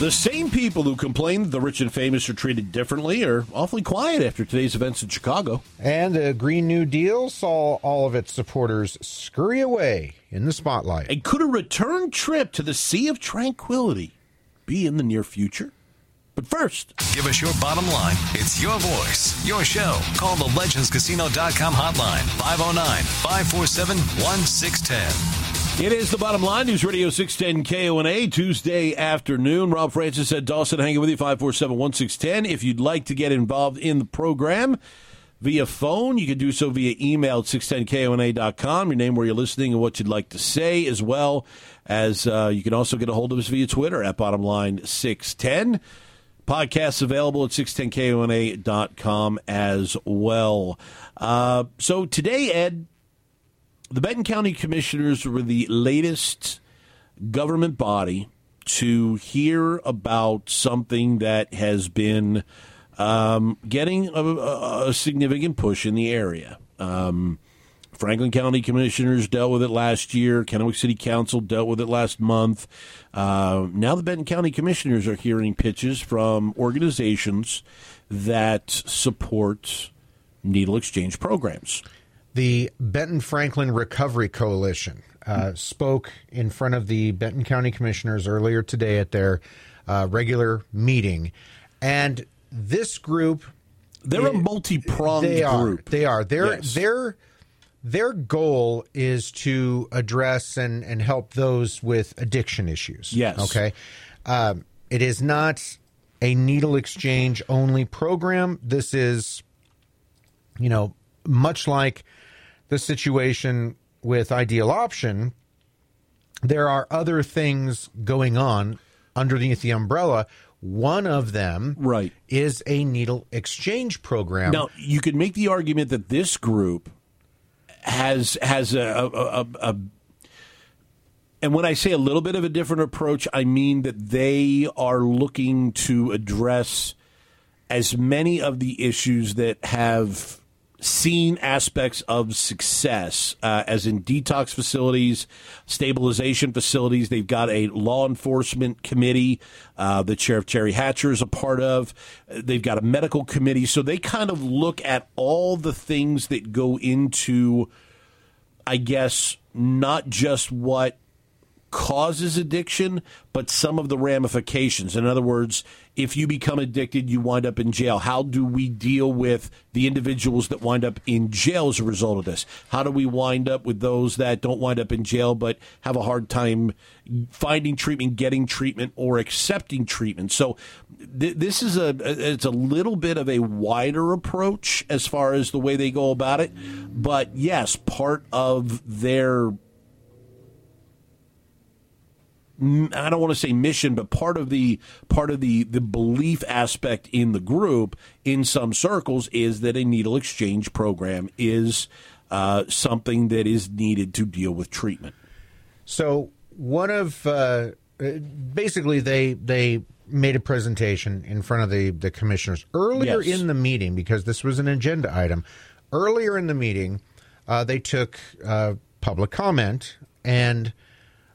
The same people who complain that the rich and famous are treated differently are awfully quiet after today's events in Chicago. And the Green New Deal saw all of its supporters scurry away in the spotlight. And could a return trip to the Sea of Tranquility be in the near future? But first, Give us your bottom line. It's your voice, your show. Call the legendscasino.com hotline 509 547 1610. It is the bottom line. News Radio 610 KONA, Tuesday afternoon. Rob Francis Ed Dawson hanging with you, 547 1610. If you'd like to get involved in the program via phone, you can do so via email at 610kona.com. Your name, where you're listening, and what you'd like to say, as well as uh, you can also get a hold of us via Twitter at bottom line 610. Podcasts available at 610kona.com as well. Uh, so today, Ed, the Benton County Commissioners were the latest government body to hear about something that has been um, getting a, a, significant push in the area. Um, Franklin County Commissioners dealt with it last year. Kennewick City Council dealt with it last month. Uh, now the Benton County Commissioners are hearing pitches from organizations that support needle exchange programs. The Benton Franklin Recovery Coalition uh, spoke in front of the Benton County Commissioners earlier today at their uh, regular meeting. And this group They're a multi-pronged group. they are. group. They are. Their Yes. their their goal is to address and and help those with addiction issues. Yes. Okay. Um, it is not a needle exchange only program. This is, you know, much like the situation with Ideal Option. There are other things going on underneath the umbrella. One of them Right. is a needle exchange program. Now, you could make the argument that this group has has a, a, a, a and when I say a little bit of a different approach, I mean that they are looking to address as many of the issues that have seen aspects of success, uh, as in detox facilities, stabilization facilities. They've got a law enforcement committee uh, that Sheriff Jerry Hatcher is a part of. They've got a medical committee. So they kind of look at all the things that go into, I guess, not just what causes addiction, but some of the ramifications. In other words, if you become addicted, you wind up in jail. How do we deal with the individuals that wind up in jail as a result of this? How do we wind up with those that don't wind up in jail but have a hard time finding treatment, getting treatment, or accepting treatment? So th- this is a it's a little bit of a wider approach as far as the way they go about it. But yes, part of their I don't want to say mission, but part of the part of the the belief aspect in the group in some circles is that a needle exchange program is uh, something that is needed to deal with treatment. So one of uh, uh, basically they they made a presentation in front of the the commissioners earlier Yes. in the meeting because this was an agenda item. Earlier in the meeting, uh, they took uh, public comment, and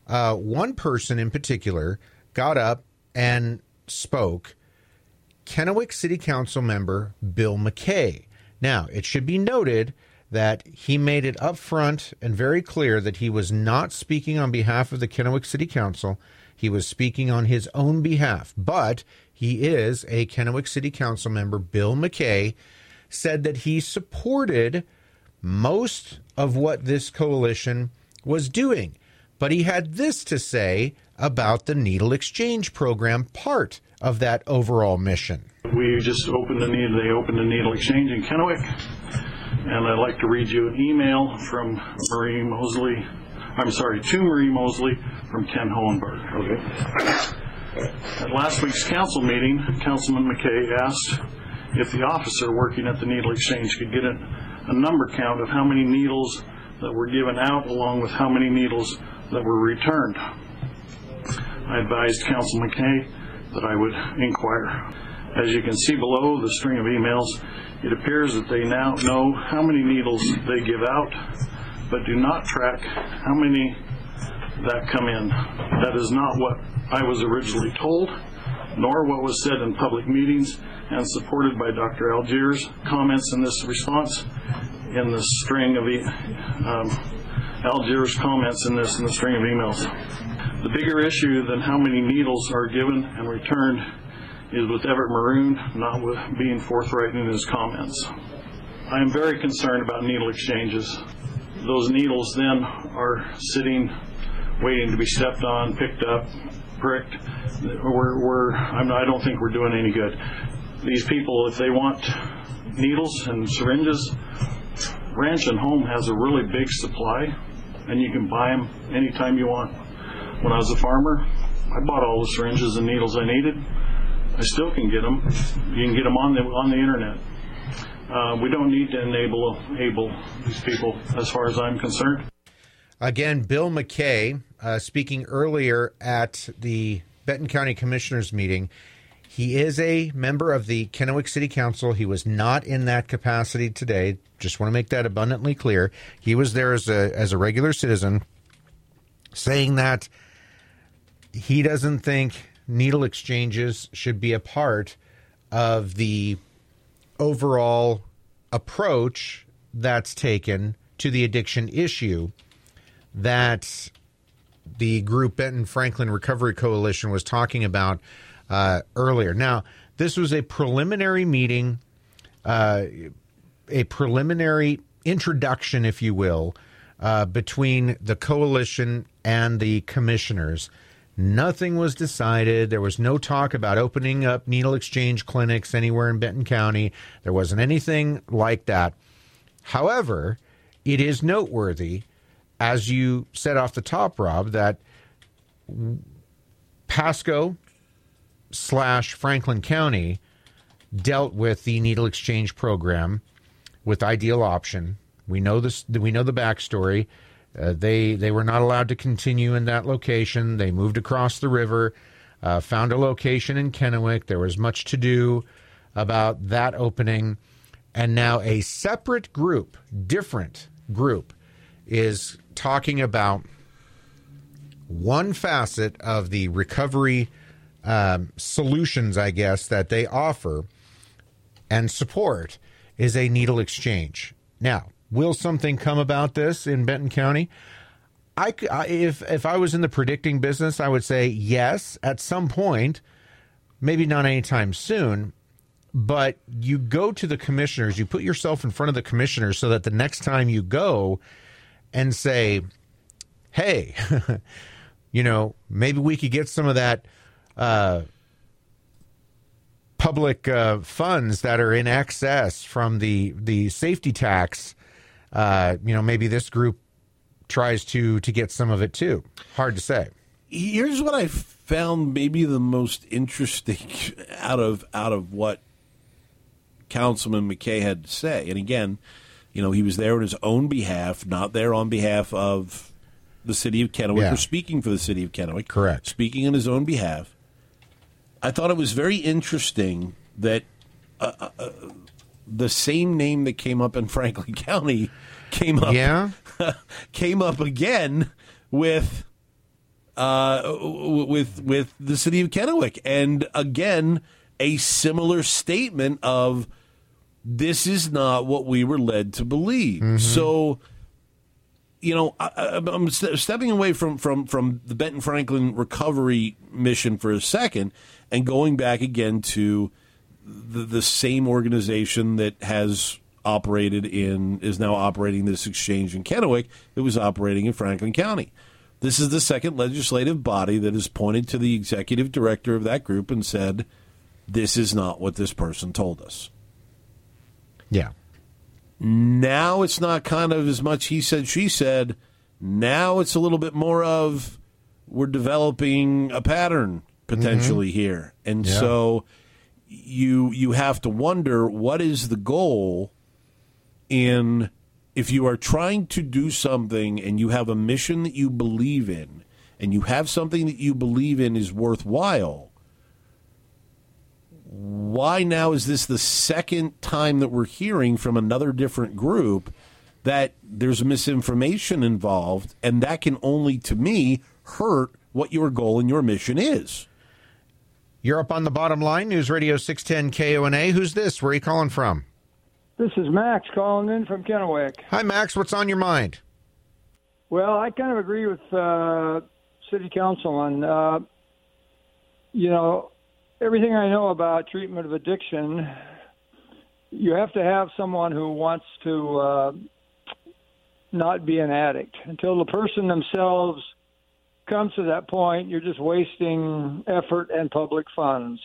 uh, one person in particular got up and spoke. Kennewick City Council member Bill McKay. Now, it should be noted that he made it upfront and very clear that he was not speaking on behalf of the Kennewick City Council. He was speaking on his own behalf, but he is a Kennewick City Council member. Bill McKay said that he supported most of what this coalition was doing. But he had this to say about the needle exchange program part of that overall mission. We just opened the needle, they opened a needle exchange in Kennewick, and I'd like to read you an email from Marie Mosley, I'm sorry, to Marie Mosley from Ken Hohnberger. Okay. At last week's council meeting, Councilman McKay asked if the officer working at the needle exchange could get a, a number count of how many needles that were given out along with how many needles that were returned. I advised Council McKay that I would inquire. As you can see below the string of emails, it appears that they now know how many needles they give out, but do not track how many that come in. That is not what I was originally told, nor what was said in public meetings and supported by Dr. Algiers' comments in this response in the string of e- um, Algiers' comments in this in the string of emails. The bigger issue than how many needles are given and returned is with Everett Maroon not with being forthright in his comments. I am very concerned about needle exchanges. Those needles then are sitting, waiting to be stepped on, picked up, pricked. We're, we're, I don't think we're doing any good. These people, if they want needles and syringes, Ranch and Home has a really big supply, and you can buy them anytime you want. When I was a farmer, I bought all the syringes and needles I needed. I still can get them. You can get them on the on the internet. Uh, we don't need to enable able these people, as far as I'm concerned. Again, Bill McKay, uh, speaking earlier at the Benton County Commissioners meeting. He is a member of the Kennewick City Council. He was not in that capacity today. Just want to make that abundantly clear. He was there as a as a regular citizen, saying that he doesn't think needle exchanges should be a part of the overall approach that's taken to the addiction issue that the group Benton Franklin Recovery Coalition was talking about uh, earlier. Now, this was a preliminary meeting, uh, a preliminary introduction, if you will, uh, between the coalition and the commissioners. Nothing was decided. There was no talk about opening up needle exchange clinics anywhere in Benton County. There wasn't anything like that. However, it is noteworthy, as you said off the top, Rob, that Pasco slash Franklin County dealt with the needle exchange program with Ideal Option. We know this. We know the backstory. Uh, they they were not allowed to continue in that location. They moved across the river, uh, found a location in Kennewick. There was much to do about that opening, and now a separate group, different group, is talking about one facet of the recovery um, solutions, I guess, that they offer and support is a needle exchange. Now, will something come about this in Benton County? I, if if I was in the predicting business, I would say yes at some point, maybe not anytime soon. But you go to the commissioners, you put yourself in front of the commissioners so that the next time you go and say, "Hey, you know, maybe we could get some of that uh, public uh, funds that are in excess from the the safety tax. Uh, you know, maybe this group tries to to get some of it too. Hard to say. Here's what I found maybe the most interesting out of out of what Councilman McKay had to say. And again, you know, he was there on his own behalf, not there on behalf of the city of Kennewick Yeah. or speaking for the city of Kennewick. Correct. Speaking on his own behalf. I thought it was very interesting that uh, uh, uh, the same name that came up in Franklin County came up Yeah, came up again with uh, with with the city of Kennewick, and again a similar statement of this is not what we were led to believe. So, you know, I, ste- stepping away from from from the Benton Franklin recovery mission for a second, and going back again to the, the same organization that has operated in is now operating this exchange in Kennewick that was operating in Franklin County. This is the second legislative body that has pointed to the executive director of that group and said, "This is not what this person told us." yeah, Now it's not kind of as much he said, she said. Now it's a little bit more of we're developing a pattern potentially mm-hmm. here. And Yeah. so you you have to wonder what is the goal in if you are trying to do something and you have a mission that you believe in and you have something that you believe in is worthwhile why now is this the second time that we're hearing from another different group that there's misinformation involved and that can only to me hurt what your goal and your mission is You're up on the bottom line, News Radio 610 KONA. Who's this? Where are you calling from? This is Max calling in from Kennewick. Hi, Max. What's on your mind? Well, I kind of agree with uh, City Councilman. Uh, you know, everything I know about treatment of addiction, you have to have someone who wants to uh, not be an addict. Until the person themselves comes to that point, you're just wasting effort and public funds.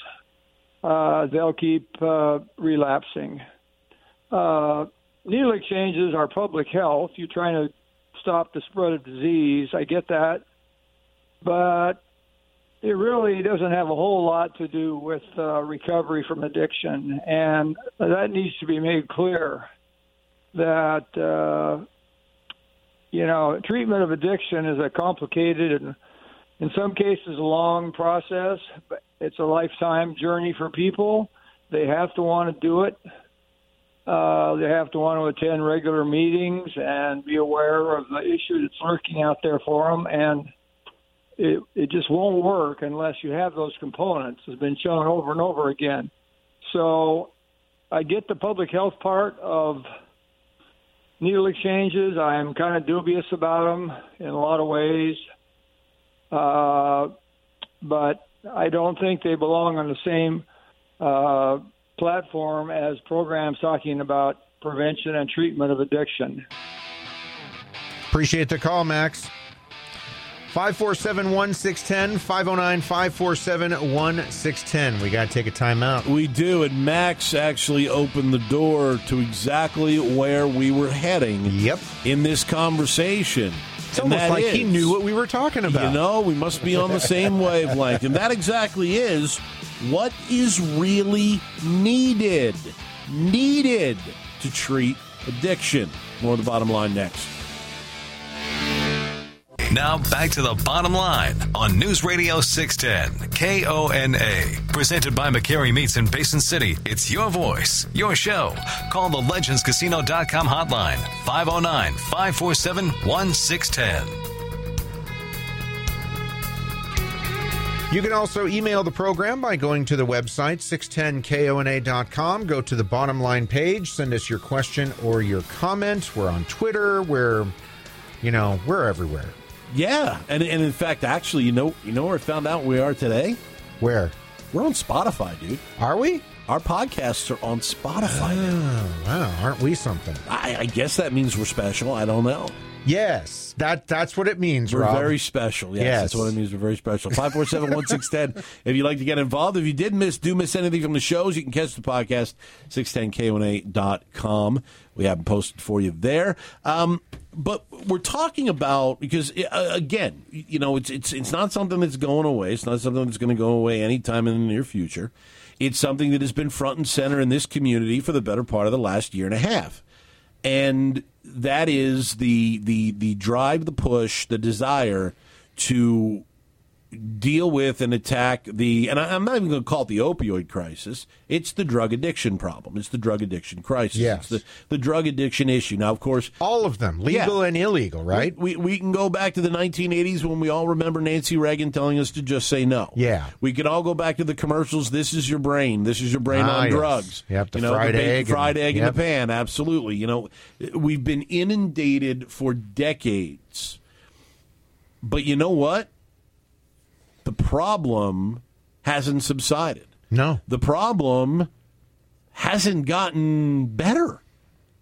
Uh, they'll keep uh, relapsing. Uh, needle exchanges are public health. You're trying to stop the spread of disease. I get that. But it really doesn't have a whole lot to do with uh, recovery from addiction. And that needs to be made clear that, uh, you know, treatment of addiction is a complicated and, in some cases, a long process. But it's a lifetime journey for people. They have to want to do it. Uh, they have to want to attend regular meetings and be aware of the issue that's lurking out there for them. And it, it just won't work unless you have those components. It's been shown over and over again. So I get the public health part of needle exchanges. I'm kind of dubious about them in a lot of ways. Uh, but I don't think they belong on the same uh, platform as programs talking about prevention and treatment of addiction. Appreciate the call, Max. 547 1610, 509 547 1610. We got to take a timeout. We do, and Max actually opened the door to exactly where we were heading Yep. in this conversation. It's almost like he knew what we were talking about. You know, we must be on the same wavelength. And that exactly is what is really needed. Needed to treat addiction. More of the bottom line next. Now back to the bottom line on News Radio 610 KONA. Presented by McCary Meats in Basin City. It's your voice, your show. Call the legendscasino.com hotline 509 547 1610. You can also email the program by going to the website 610kona.com. Go to the bottom line page, send us your question or your comment. We're on Twitter. We're, you know, we're everywhere. Yeah, and, and in fact, actually, you know, you know where I found out we are today? Where We're on Spotify, dude. are we? Our podcasts are on Spotify. Oh, wow, aren't we something? I, I guess that means we're special. I don't know. Yes, that that's what it means, We're Rob. very special. Yes, Yes. that's what it means. We're very special. 547-1610. if you'd like to get involved, if you did miss, do miss anything from the shows, you can catch the podcast, 610kona.com. We have them posted for you there. Um, but we're talking about because uh, again, you know, it's it's it's not something that's going away. It's not something that's going to go away anytime in the near future. It's something that has been front and center in this community for the better part of the last year and a half and that is the the the drive, the push, the desire to deal with and attack the and I'm not even going to call it the opioid crisis. It's the drug addiction problem. It's the drug addiction crisis. Yes. It's the, the drug addiction issue. Now, of course, All of them, legal Yeah. and illegal, right? we, we can go back to the 1980s when we all remember Nancy Reagan telling us to just say no. Yeah. We can all go back to the commercials. This is your brain. This is your brain Ah, on yes. drugs. Yep, the you know, fried ba- egg fried and- egg yep. in the pan. Absolutely. You know, we've been inundated for decades. But you know what? The problem hasn't subsided. no. The problem hasn't gotten better.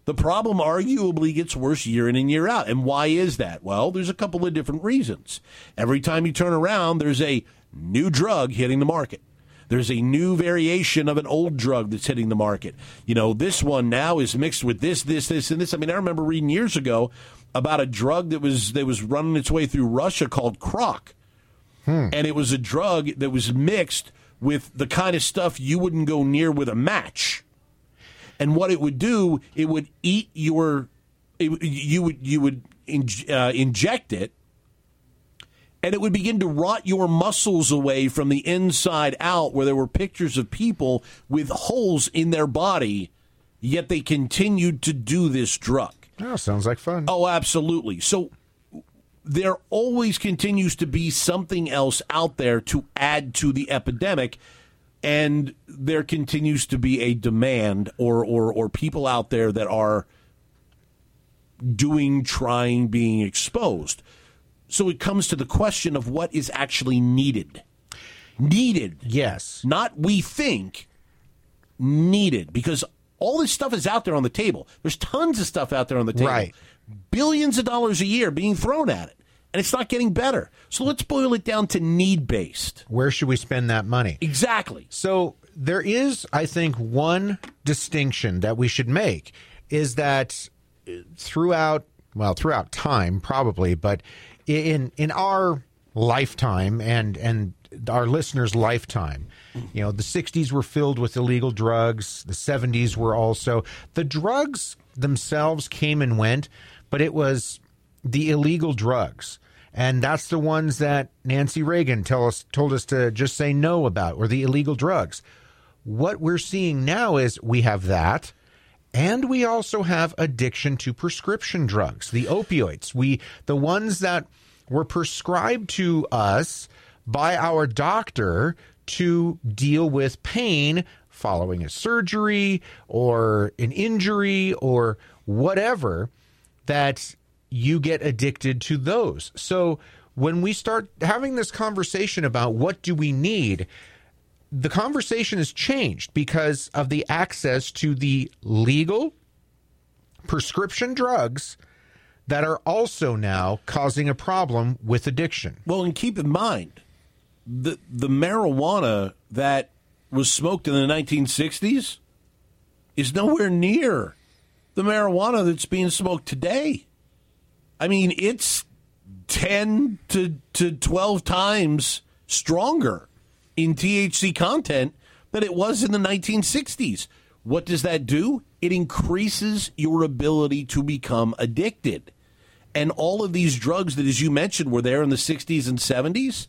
The problem arguably gets worse year in and year out. And why is that? Well, there's a couple of different reasons. Every time you turn around, there's a new drug hitting the market. There's a new variation of an old drug that's hitting the market. You know, this one now is mixed with this, this, this, and this. I mean, I remember reading years ago about a drug that was that was running its way through Russia called Croc and it was a drug that was mixed with the kind of stuff you wouldn't go near with a match. And what it would do, it would eat your, it, you would you would in, uh, inject it, and it would begin to rot your muscles away from the inside out. Where there were pictures of people with holes in their body, yet they continued to do this drug. Oh, sounds like fun. Oh, absolutely. So there always continues to be something else out there to add to the epidemic and there continues to be a demand or or or people out there that are doing trying being exposed. So it comes to the question of what is actually needed. Needed. Yes. not we think needed because all this stuff is out there on the table. There's tons of stuff out there on the table. Right. Billions of dollars a year being thrown at it and it's not getting better so let's boil it down to need based Where should we spend that money? exactly So there is, I think, one distinction that we should make is that uh, throughout, well, throughout time, probably, but in in our lifetime and and our listeners' lifetime, you know, the '60s were filled with illegal drugs. The '70s were also the drugs themselves came and went, but it was the illegal drugs. And that's the ones that Nancy Reagan tell us told us to just say no about, or the illegal drugs. What we're seeing now is we have that, and we also have addiction to prescription drugs, the opioids. We the ones that were prescribed to us by our doctor to deal with pain following a surgery or an injury or whatever that you get addicted to those. So when we start having this conversation about what do we need, the conversation has changed because of the access to the legal prescription drugs that are also now causing a problem with addiction. Well, and keep in mind the the marijuana that was smoked in the 1960s is nowhere near the marijuana that's being smoked today. I mean, it's 10 to, to 12 times stronger in THC content than it was in the 1960s. What does that do? It increases your ability to become addicted. And all of these drugs that, as you mentioned, were there in the 60s and 70s,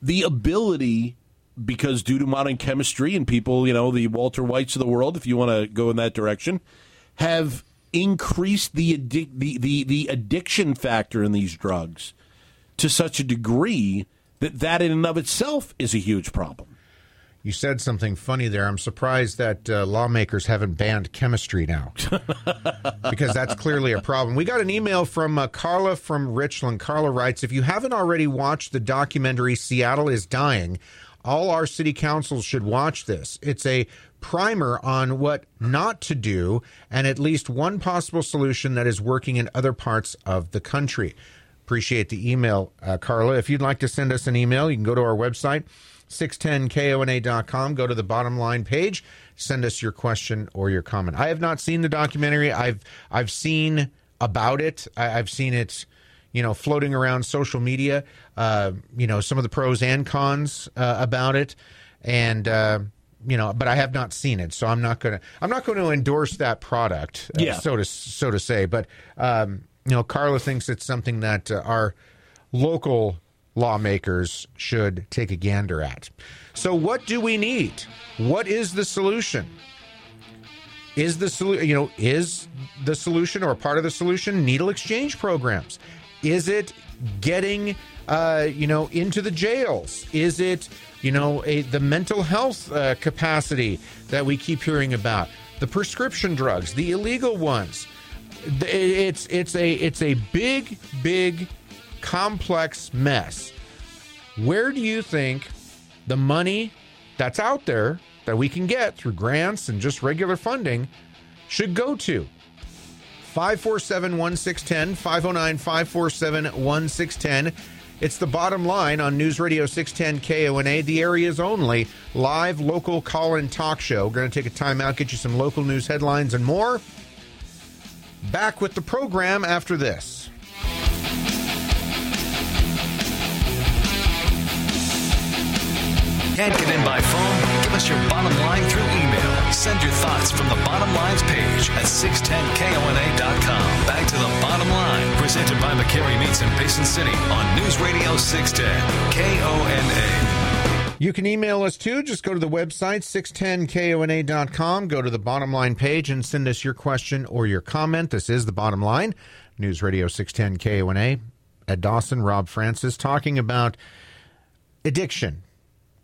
the ability, because due to modern chemistry and people, you know, the Walter Whites of the world, if you want to go in that direction, have increased the, addic- the, the, the addiction factor in these drugs to such a degree that that in and of itself is a huge problem. You said something funny there. I'm surprised that uh, lawmakers haven't banned chemistry now, because that's clearly a problem. We got an email from uh, Carla from Richland. Carla writes If you haven't already watched the documentary Seattle is Dying, all our city councils should watch this. It's a primer on what not to do and at least one possible solution that is working in other parts of the country. Appreciate the email, uh, Carla. If you'd like to send us an email, you can go to our website, 610kona.com, go to the bottom line page, send us your question or your comment. I have not seen the documentary. I've I've seen about it. I, I've seen it, you know, floating around social media. Uh, you know, some of the pros and cons uh, about it, and uh, you know, but I have not seen it, so I'm not gonna I'm not going to endorse that product, uh, Yeah. so to so to say. But um, you know, Carla thinks it's something that uh, our local lawmakers should take a gander at. So, what do we need? What is the solution? Is the solution, you know, is the solution or part of the solution needle exchange programs? Is it getting, uh, you know, into the jails? Is it, you know, a, the mental health uh, capacity that we keep hearing about? The prescription drugs, the illegal ones. It's it's a it's a big big complex mess. Where do you think the money that's out there that we can get through grants and just regular funding should go to? 547 1610, 509 547 1610. It's the bottom line on News Radio 610 KONA, the area's only live local call in talk show. We're going to take a time out, get you some local news headlines and more. Back with the program after this. Can't get in by phone? Give us your bottom line through email. Send your thoughts from the bottom lines page at 610kona.com. Back to the bottom line, presented by McCary Meats in Basin City on News Radio 610 KONA. You can email us too. Just go to the website, 610kona.com. Go to the bottom line page and send us your question or your comment. This is the bottom line. News Radio 610 KONA. Ed Dawson, Rob Francis, talking about addiction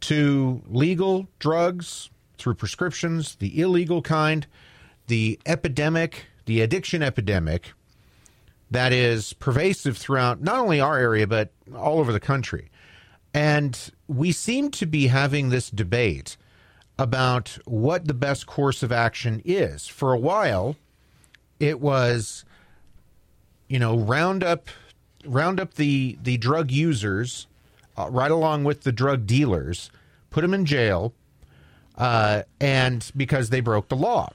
to legal drugs through prescriptions, the illegal kind, the epidemic, the addiction epidemic that is pervasive throughout not only our area, but all over the country. And we seem to be having this debate about what the best course of action is. For a while, it was, you know, round up, round up the the drug users, uh, right along with the drug dealers, put them in jail, uh, and because they broke the law.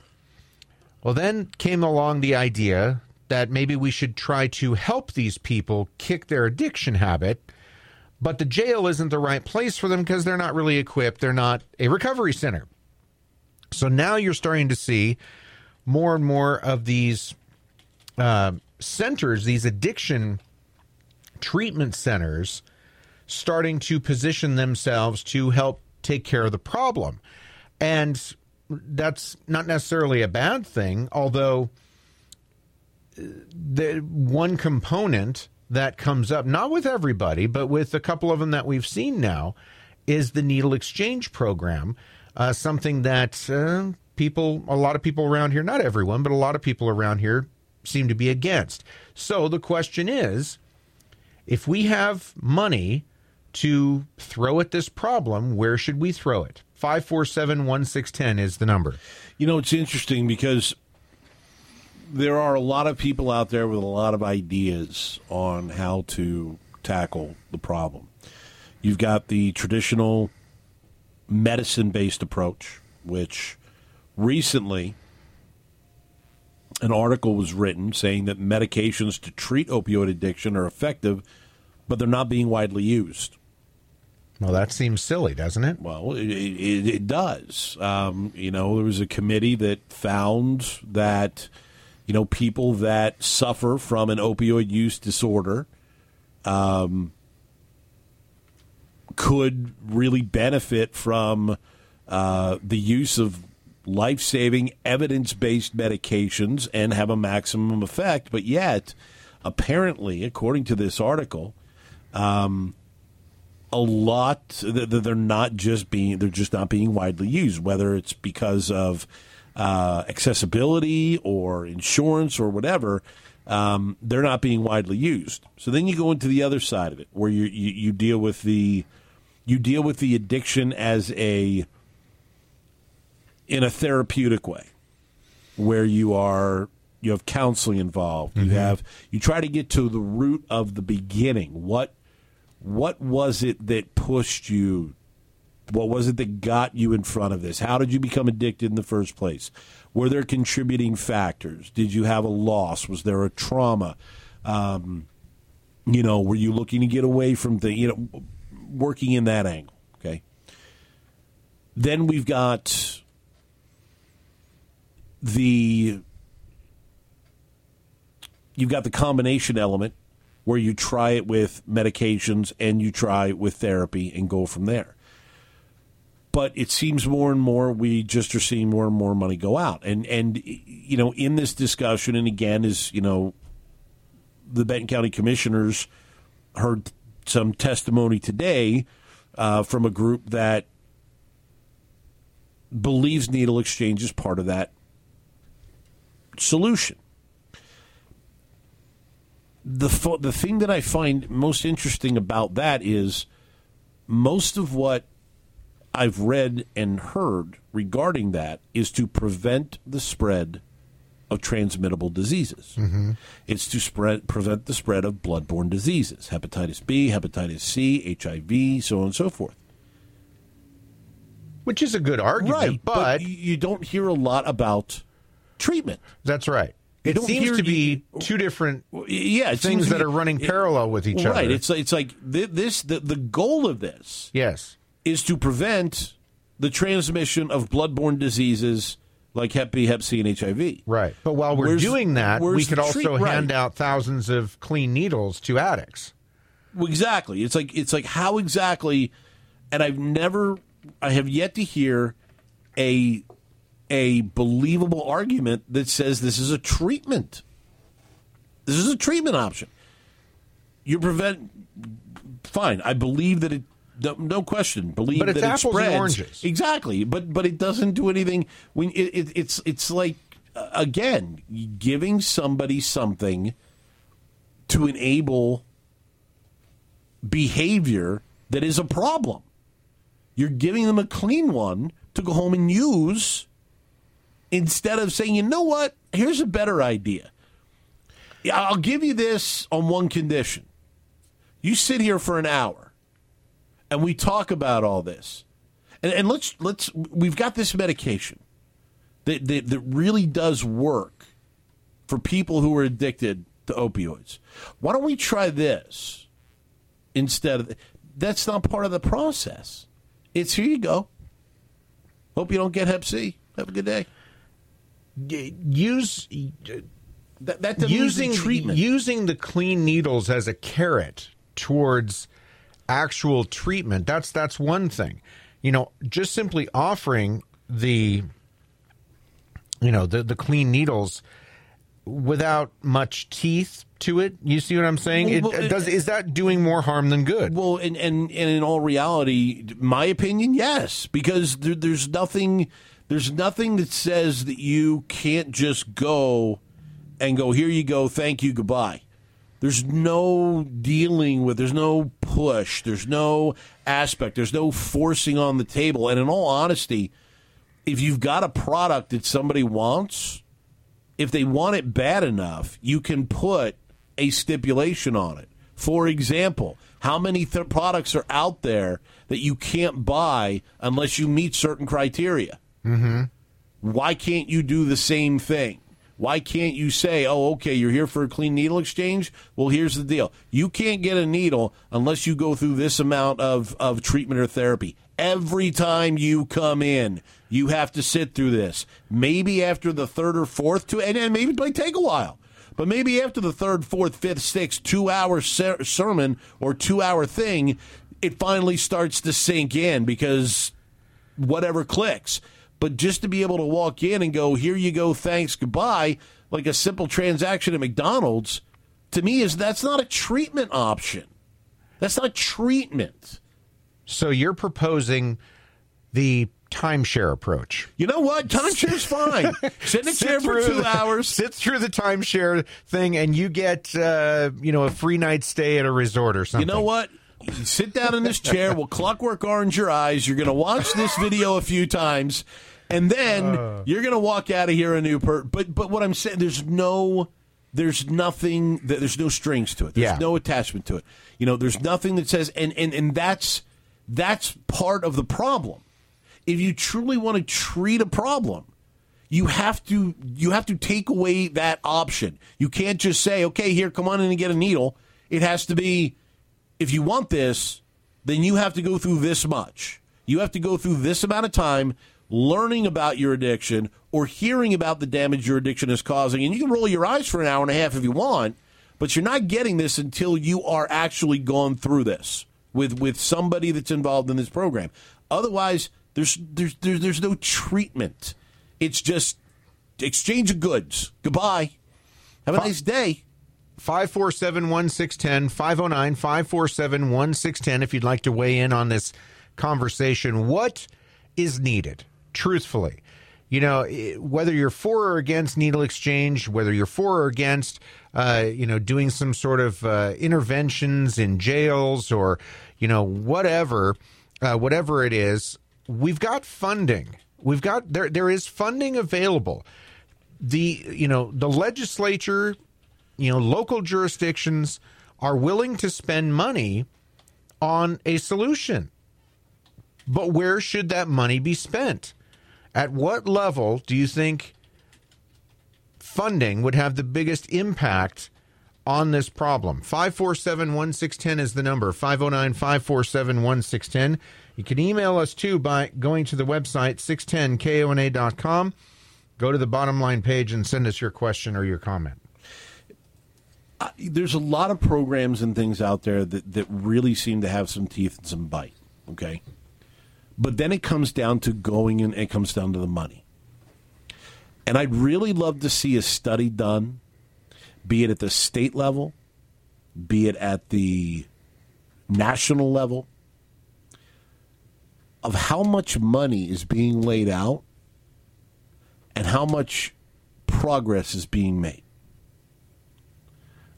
Well, then came along the idea that maybe we should try to help these people kick their addiction habit, but the jail isn't the right place for them because they're not really equipped. They're not a recovery center. So now you're starting to see more and more of these uh, centers, these addiction treatment centers, starting to position themselves to help take care of the problem. And that's not necessarily a bad thing, although the one component that comes up, not with everybody, but with a couple of them that we've seen now, is the needle exchange program. Uh, something that uh, people, a lot of people around here, not everyone, but a lot of people around here seem to be against. So the question is if we have money to throw at this problem, where should we throw it? 547 1610 is the number. You know, it's interesting because there are a lot of people out there with a lot of ideas on how to tackle the problem. You've got the traditional medicine based approach, which recently an article was written saying that medications to treat opioid addiction are effective, but they're not being widely used. Well, that seems silly, doesn't it? Well, it, it, it does. Um, you know, there was a committee that found that, you know, people that suffer from an opioid use disorder um, could really benefit from uh, the use of life saving, evidence based medications and have a maximum effect. But yet, apparently, according to this article, um, a lot that they're not just being they're just not being widely used whether it's because of uh, accessibility or insurance or whatever um, they're not being widely used. So then you go into the other side of it where you, you, you deal with the you deal with the addiction as a in a therapeutic way where you are you have counseling involved. Mm-hmm. you have you try to get to the root of the beginning. What what was it that pushed you? What was it that got you in front of this? How did you become addicted in the first place? Were there contributing factors? Did you have a loss? Was there a trauma? Um, you know, were you looking to get away from the, you know, working in that angle? Okay. Then we've got the you've got the combination element where you try it with medications and you try with therapy and go from there. But it seems more and more we just are seeing more and more money go out. And and you know, in this discussion, and again, is you know, the Benton County Commissioners heard some testimony today uh, from a group that believes needle exchange is part of that solution the the thing that I find most interesting about that is most of what I've read and heard regarding that is to prevent the spread of transmittable diseases. Mm-hmm. It's to spread prevent the spread of bloodborne diseases, hepatitis B, hepatitis C, HIV, so on and so forth. Which is a good argument, right, but, but you don't hear a lot about treatment. That's right. It seems to be two different yeah things that be, are running parallel with each right. other. Right. It's it's like this the the goal of this yes is to prevent the transmission of bloodborne diseases like Hep B, Hep C, and HIV. Right. But while we're Where's- doing that, we could also treat- right. hand out thousands of clean needles to addicts. Well, exactly. It's like it's like how exactly, and I've never, I have yet to hear a a believable argument that says this is a treatment. This is a treatment option. You prevent. Fine, I believe that it. No, no question. Believe But it's that it apples and spreads. oranges. Exactly, but but it doesn't do anything. When it, it, it's it's like again giving somebody something to enable behavior that is a problem. You're giving them a clean one to go home and use instead of saying, you know what, here's a better idea. I'll give you this on one condition. You sit here for an hour and we talk about all this. And, and let's let's we've got this medication that, that that really does work for people who are addicted to opioids. Why don't we try this instead of that's not part of the process. It's here you go. Hope you don't get Hep C. Have a good day. Use That, that using treatment. using the clean needles as a carrot towards actual treatment. That's that's one thing. You know, just simply offering the you know the the clean needles without much teeth to it. You see what I'm saying? It, well, it does it- is that doing more harm than good? Well, and, and, and in all reality, my opinion, yes, because there, there's nothing there's nothing that says that you can't just go and go here you go, thank you, goodbye. There's no dealing with, there's no push, there's no aspect, there's no forcing on the table. And in all honesty, if you've got a product that somebody wants, if they want it bad enough, you can put a stipulation on it. For example, how many th- products are out there that you can't buy unless you meet certain criteria? Mm-hmm. Why can't you do the same thing? Why can't you say, oh, okay, you're here for a clean needle exchange? Well, here's the deal. You can't get a needle unless you go through this amount of, of treatment or therapy. Every time you come in, you have to sit through this. Maybe after the third or fourth, two, and then maybe it might take a while. But maybe after the third, fourth, fifth, sixth, two hour ser- sermon or two hour thing, it finally starts to sink in because whatever clicks. But just to be able to walk in and go, here you go, thanks, goodbye, like a simple transaction at McDonald's, to me is that's not a treatment option. That's not treatment. so you're proposing the timeshare approach. You know what? Timeshare's fine. Sit in a chair for two the- hours. Sit through the timeshare thing, and you get uh, you know a free night stay at a resort or something. You know what? You sit down in this chair. We'll clockwork orange your eyes. You're going to watch this video a few times, and then Uh. you're going to walk out of here a new per. But but what I'm saying, there's no, there's nothing. that There's no strings to it. There's Yeah. no attachment to it. You know, there's nothing that says, and and and that's that's part of the problem. If you truly want to treat a problem, you have to you have to take away that option. You can't just say, "Okay, here, come on in and get a needle." It has to be if you want this, then you have to go through this much. You have to go through this amount of time learning about your addiction or hearing about the damage your addiction is causing. And you can roll your eyes for an hour and a half if you want, but you're not getting this until you are actually gone through this with with somebody that's involved in this program. Otherwise, there's there's there's, there's no treatment. It's just exchange of goods. Goodbye. Have a nice day. 547 1610, 509 547 1610, if you'd like to weigh in on this conversation. What is needed, truthfully? You know, whether you're for or against needle exchange, whether you're for or against, uh, you know, doing some sort of uh, interventions in jails or, you know, whatever, uh, whatever it is, we've got funding. We've got there. There is funding available. The you know the legislature you know, local jurisdictions are willing to spend money on a solution. But where should that money be spent? At what level do you think funding would have the biggest impact on this problem. 547 1610 is the number 509 547 1610. You can email us too by going to the website 610kona.com. Go to the bottom line page and send us your question or your comment. There's a lot of programs and things out there that, that really seem to have some teeth and some bite. Okay. But then it comes down to going and it comes down to the money. And I'd really love to see a study done, be it at the state level, be it at the national level, of how much money is being laid out and how much progress is being made.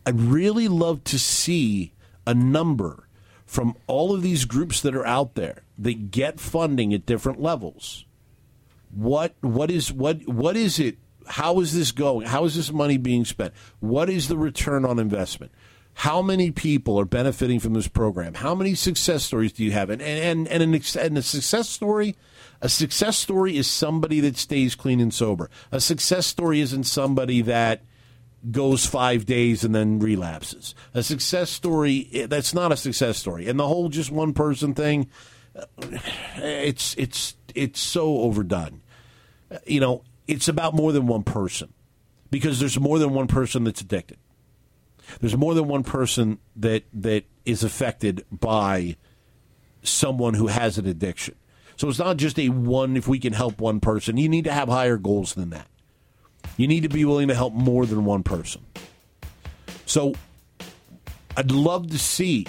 I'd really love to see a number from all of these groups that are out there that get funding at different levels. What what is what what is it? How is this going? How is this money being spent? What is the return on investment? How many people are benefiting from this program? How many success stories do you have? And and and, an, and a success story, a success story is somebody that stays clean and sober. A success story isn't somebody that goes five days and then relapses. A success story that's not a success story. And the whole just one person thing, it's it's it's so overdone. You know, it's about more than one person because there's more than one person that's addicted. There's more than one person that that is affected by someone who has an addiction. So it's not just a one if we can help one person. You need to have higher goals than that. You need to be willing to help more than one person. So I'd love to see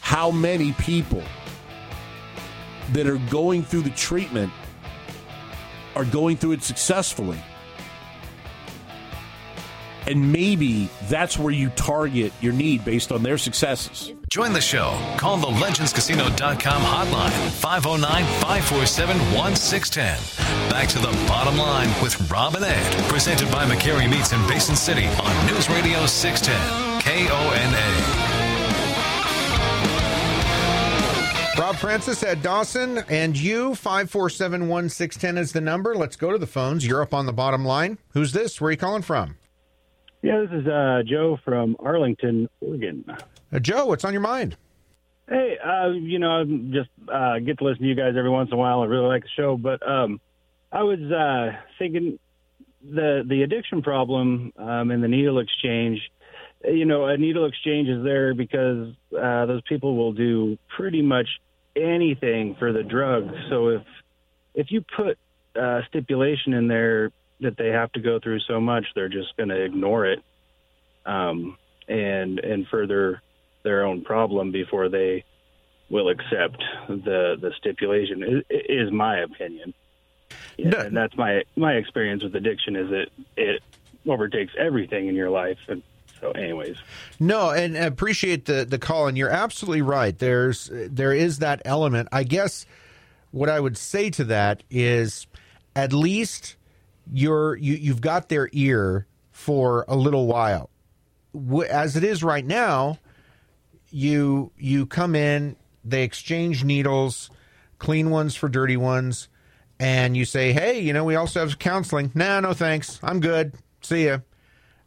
how many people that are going through the treatment are going through it successfully and maybe that's where you target your need based on their successes. Join the show. Call the legendscasino.com hotline 509 547 1610. Back to the bottom line with Rob and Ed, presented by McCary Meats in Basin City on News Radio 610 KONA. Rob Francis Ed Dawson and you, 547 1610 is the number. Let's go to the phones. You're up on the bottom line. Who's this? Where are you calling from? Yeah, this is uh, Joe from Arlington, Oregon. Uh, Joe, what's on your mind? Hey, uh, you know, I just uh, get to listen to you guys every once in a while. I really like the show, but um, I was uh, thinking the the addiction problem um, and the needle exchange. You know, a needle exchange is there because uh, those people will do pretty much anything for the drug. So if if you put uh, stipulation in there that they have to go through so much, they're just going to ignore it um, and and further their own problem before they will accept the the stipulation. Is, is my opinion, yeah, no. and that's my my experience with addiction. Is it it overtakes everything in your life and. So, anyways, no, and appreciate the the call, and you're absolutely right. There's there is that element. I guess what I would say to that is, at least you're you, you've got their ear for a little while. As it is right now, you you come in, they exchange needles, clean ones for dirty ones, and you say, "Hey, you know, we also have counseling." Nah, no thanks. I'm good. See ya.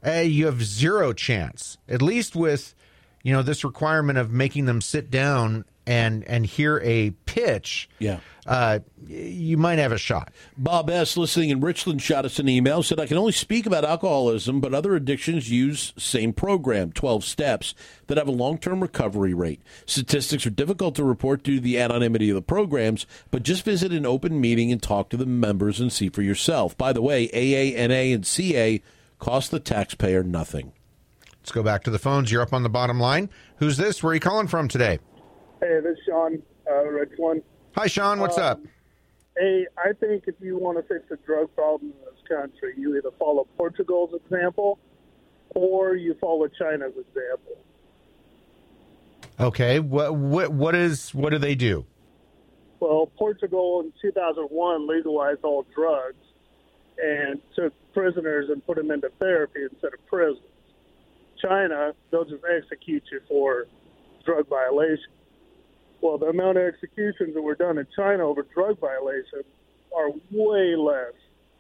Hey, you have zero chance. At least with you know this requirement of making them sit down and and hear a pitch, yeah, uh, you might have a shot. Bob S. listening in Richland shot us an email said I can only speak about alcoholism, but other addictions use same program, twelve steps that have a long term recovery rate. Statistics are difficult to report due to the anonymity of the programs, but just visit an open meeting and talk to the members and see for yourself. By the way, AA, NA, and CA cost the taxpayer nothing. Let's go back to the phones. You're up on the bottom line. Who's this? Where are you calling from today? Hey, this is Sean uh, Richland. Hi, Sean. What's um, up? Hey, I think if you want to fix the drug problem in this country, you either follow Portugal's example or you follow China's example. Okay. What what what is what do they do? Well, Portugal in 2001 legalized all drugs and took prisoners and put them into therapy instead of prisons. China, they'll just execute you for drug violation. Well, the amount of executions that were done in China over drug violations are way less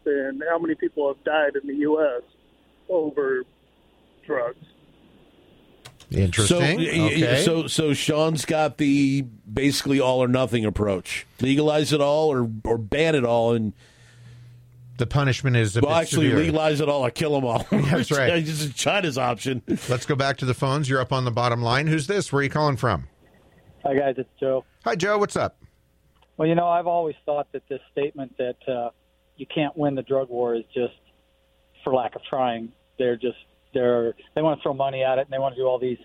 than how many people have died in the U.S. over drugs. Interesting. So, y- y- okay. so, so Sean's got the basically all or nothing approach: legalize it all or or ban it all, and the punishment is a well, bit actually severe. legalize it all or kill them all. That's right. This is China's option. Let's go back to the phones. You're up on the bottom line. Who's this? Where are you calling from? Hi, guys. It's Joe. Hi, Joe. What's up? Well, you know, I've always thought that this statement that uh, you can't win the drug war is just for lack of trying. They're just they're they want to throw money at it and they want to do all these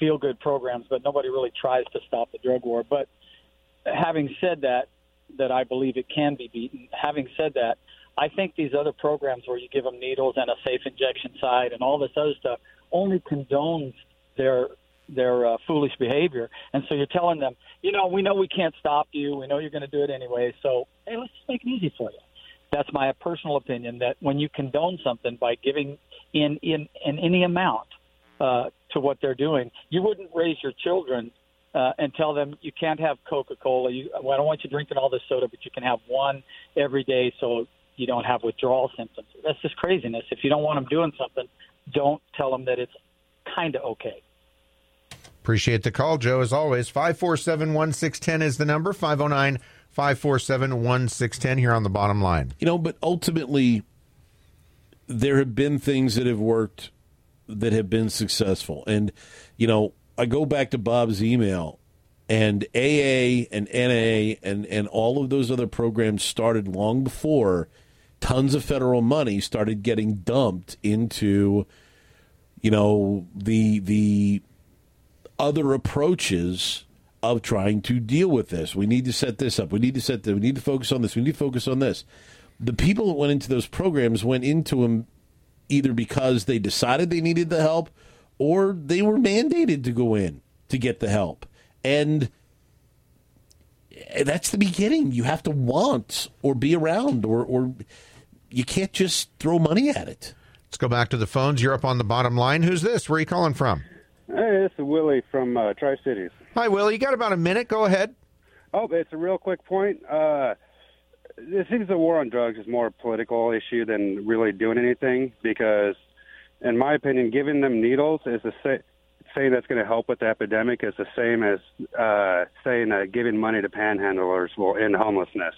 feel good programs, but nobody really tries to stop the drug war. But having said that, that I believe it can be beaten. Having said that, I think these other programs where you give them needles and a safe injection site and all this other stuff only condones their their uh, foolish behavior. And so you're telling them, you know, we know we can't stop you. We know you're going to do it anyway. So hey, let's just make it easy for you. That's my personal opinion. That when you condone something by giving in in, in any amount uh, to what they're doing, you wouldn't raise your children uh, and tell them you can't have Coca Cola. Well, I don't want you drinking all this soda, but you can have one every day so you don't have withdrawal symptoms. That's just craziness. If you don't want them doing something, don't tell them that it's kind of okay. Appreciate the call, Joe, as always. 547 1610 is the number. 509 547 1610 here on the bottom line. You know, but ultimately, there have been things that have worked that have been successful. And, you know, I go back to Bob's email, and AA and NA and, and all of those other programs started long before tons of federal money started getting dumped into, you know, the the other approaches of trying to deal with this. We need to set this up. We need to set. We need to focus on this. We need to focus on this. The people that went into those programs went into them either because they decided they needed the help or they were mandated to go in to get the help. And eh, that's the beginning. You have to want or be around or, or you can't just throw money at it. Let's go back to the phones. You're up on the bottom line. Who's this? Where are you calling from? Hey, this is Willie from uh, Tri Cities. Hi, Will. You got about a minute. Go ahead. Oh, it's a real quick point. Uh, it seems the war on drugs is more a political issue than really doing anything because, in my opinion, giving them needles is the sa- saying that's going to help with the epidemic is the same as uh, saying that giving money to panhandlers will end homelessness.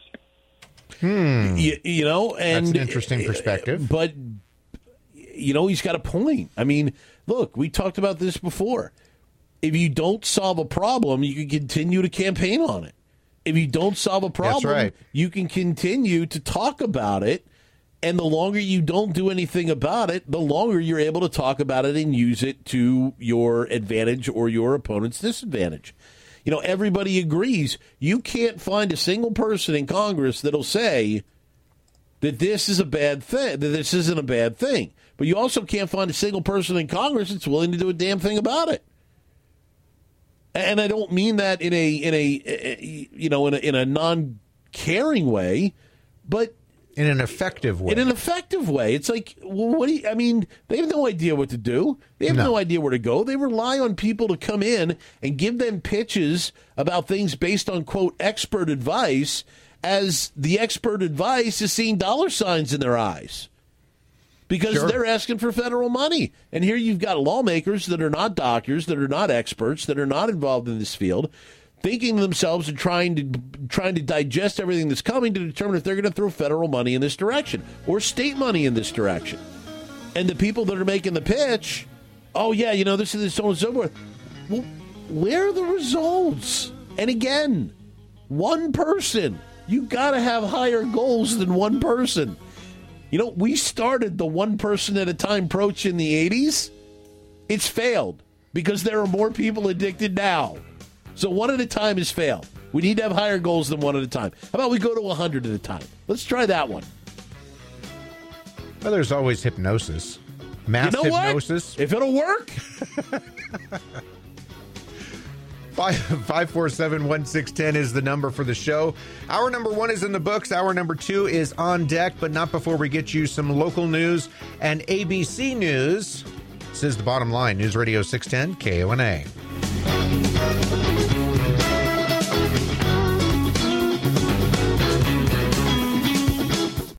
Hmm. You, you know, and That's an interesting perspective. But you know, he's got a point. I mean, look, we talked about this before. If you don't solve a problem, you can continue to campaign on it. If you don't solve a problem, right. you can continue to talk about it. And the longer you don't do anything about it, the longer you're able to talk about it and use it to your advantage or your opponent's disadvantage. You know, everybody agrees you can't find a single person in Congress that'll say that this is a bad thing, that this isn't a bad thing. But you also can't find a single person in Congress that's willing to do a damn thing about it. And I don't mean that in a in a eh, eh, you know in a, in a non caring way, but in an effective way. In an effective way, it's like, well, what do you? I mean, they have no idea what to do. They have no. No. idea where to go. They rely on people to come in and give them pitches about things based on quote expert advice, as the expert advice is seeing dollar signs in their eyes because Sure. they're asking for federal money. And here you've got lawmakers that are not doctors, that are not experts, that are not involved in this field, thinking to themselves and trying to trying to digest everything that's coming to determine if they're going to throw federal money in this direction or state money in this direction. And the people that are making the pitch, oh yeah, you know this is so and so forth. Well, where are the results? And again, one person. You got to have higher goals than one person. You know, we started the one person at a time approach in the 80s. It's failed because there are more people addicted now. So one at a time has failed. We need to have higher goals than one at a time. How about we go to 100 at a time? Let's try that one. Well, there's always hypnosis. Mass you know hypnosis. what? If it'll work, Five five four seven one six ten is the number for the show. Hour number one is in the books. Hour number two is on deck, but not before we get you some local news and ABC news. This is the bottom line. News Radio six ten KONA.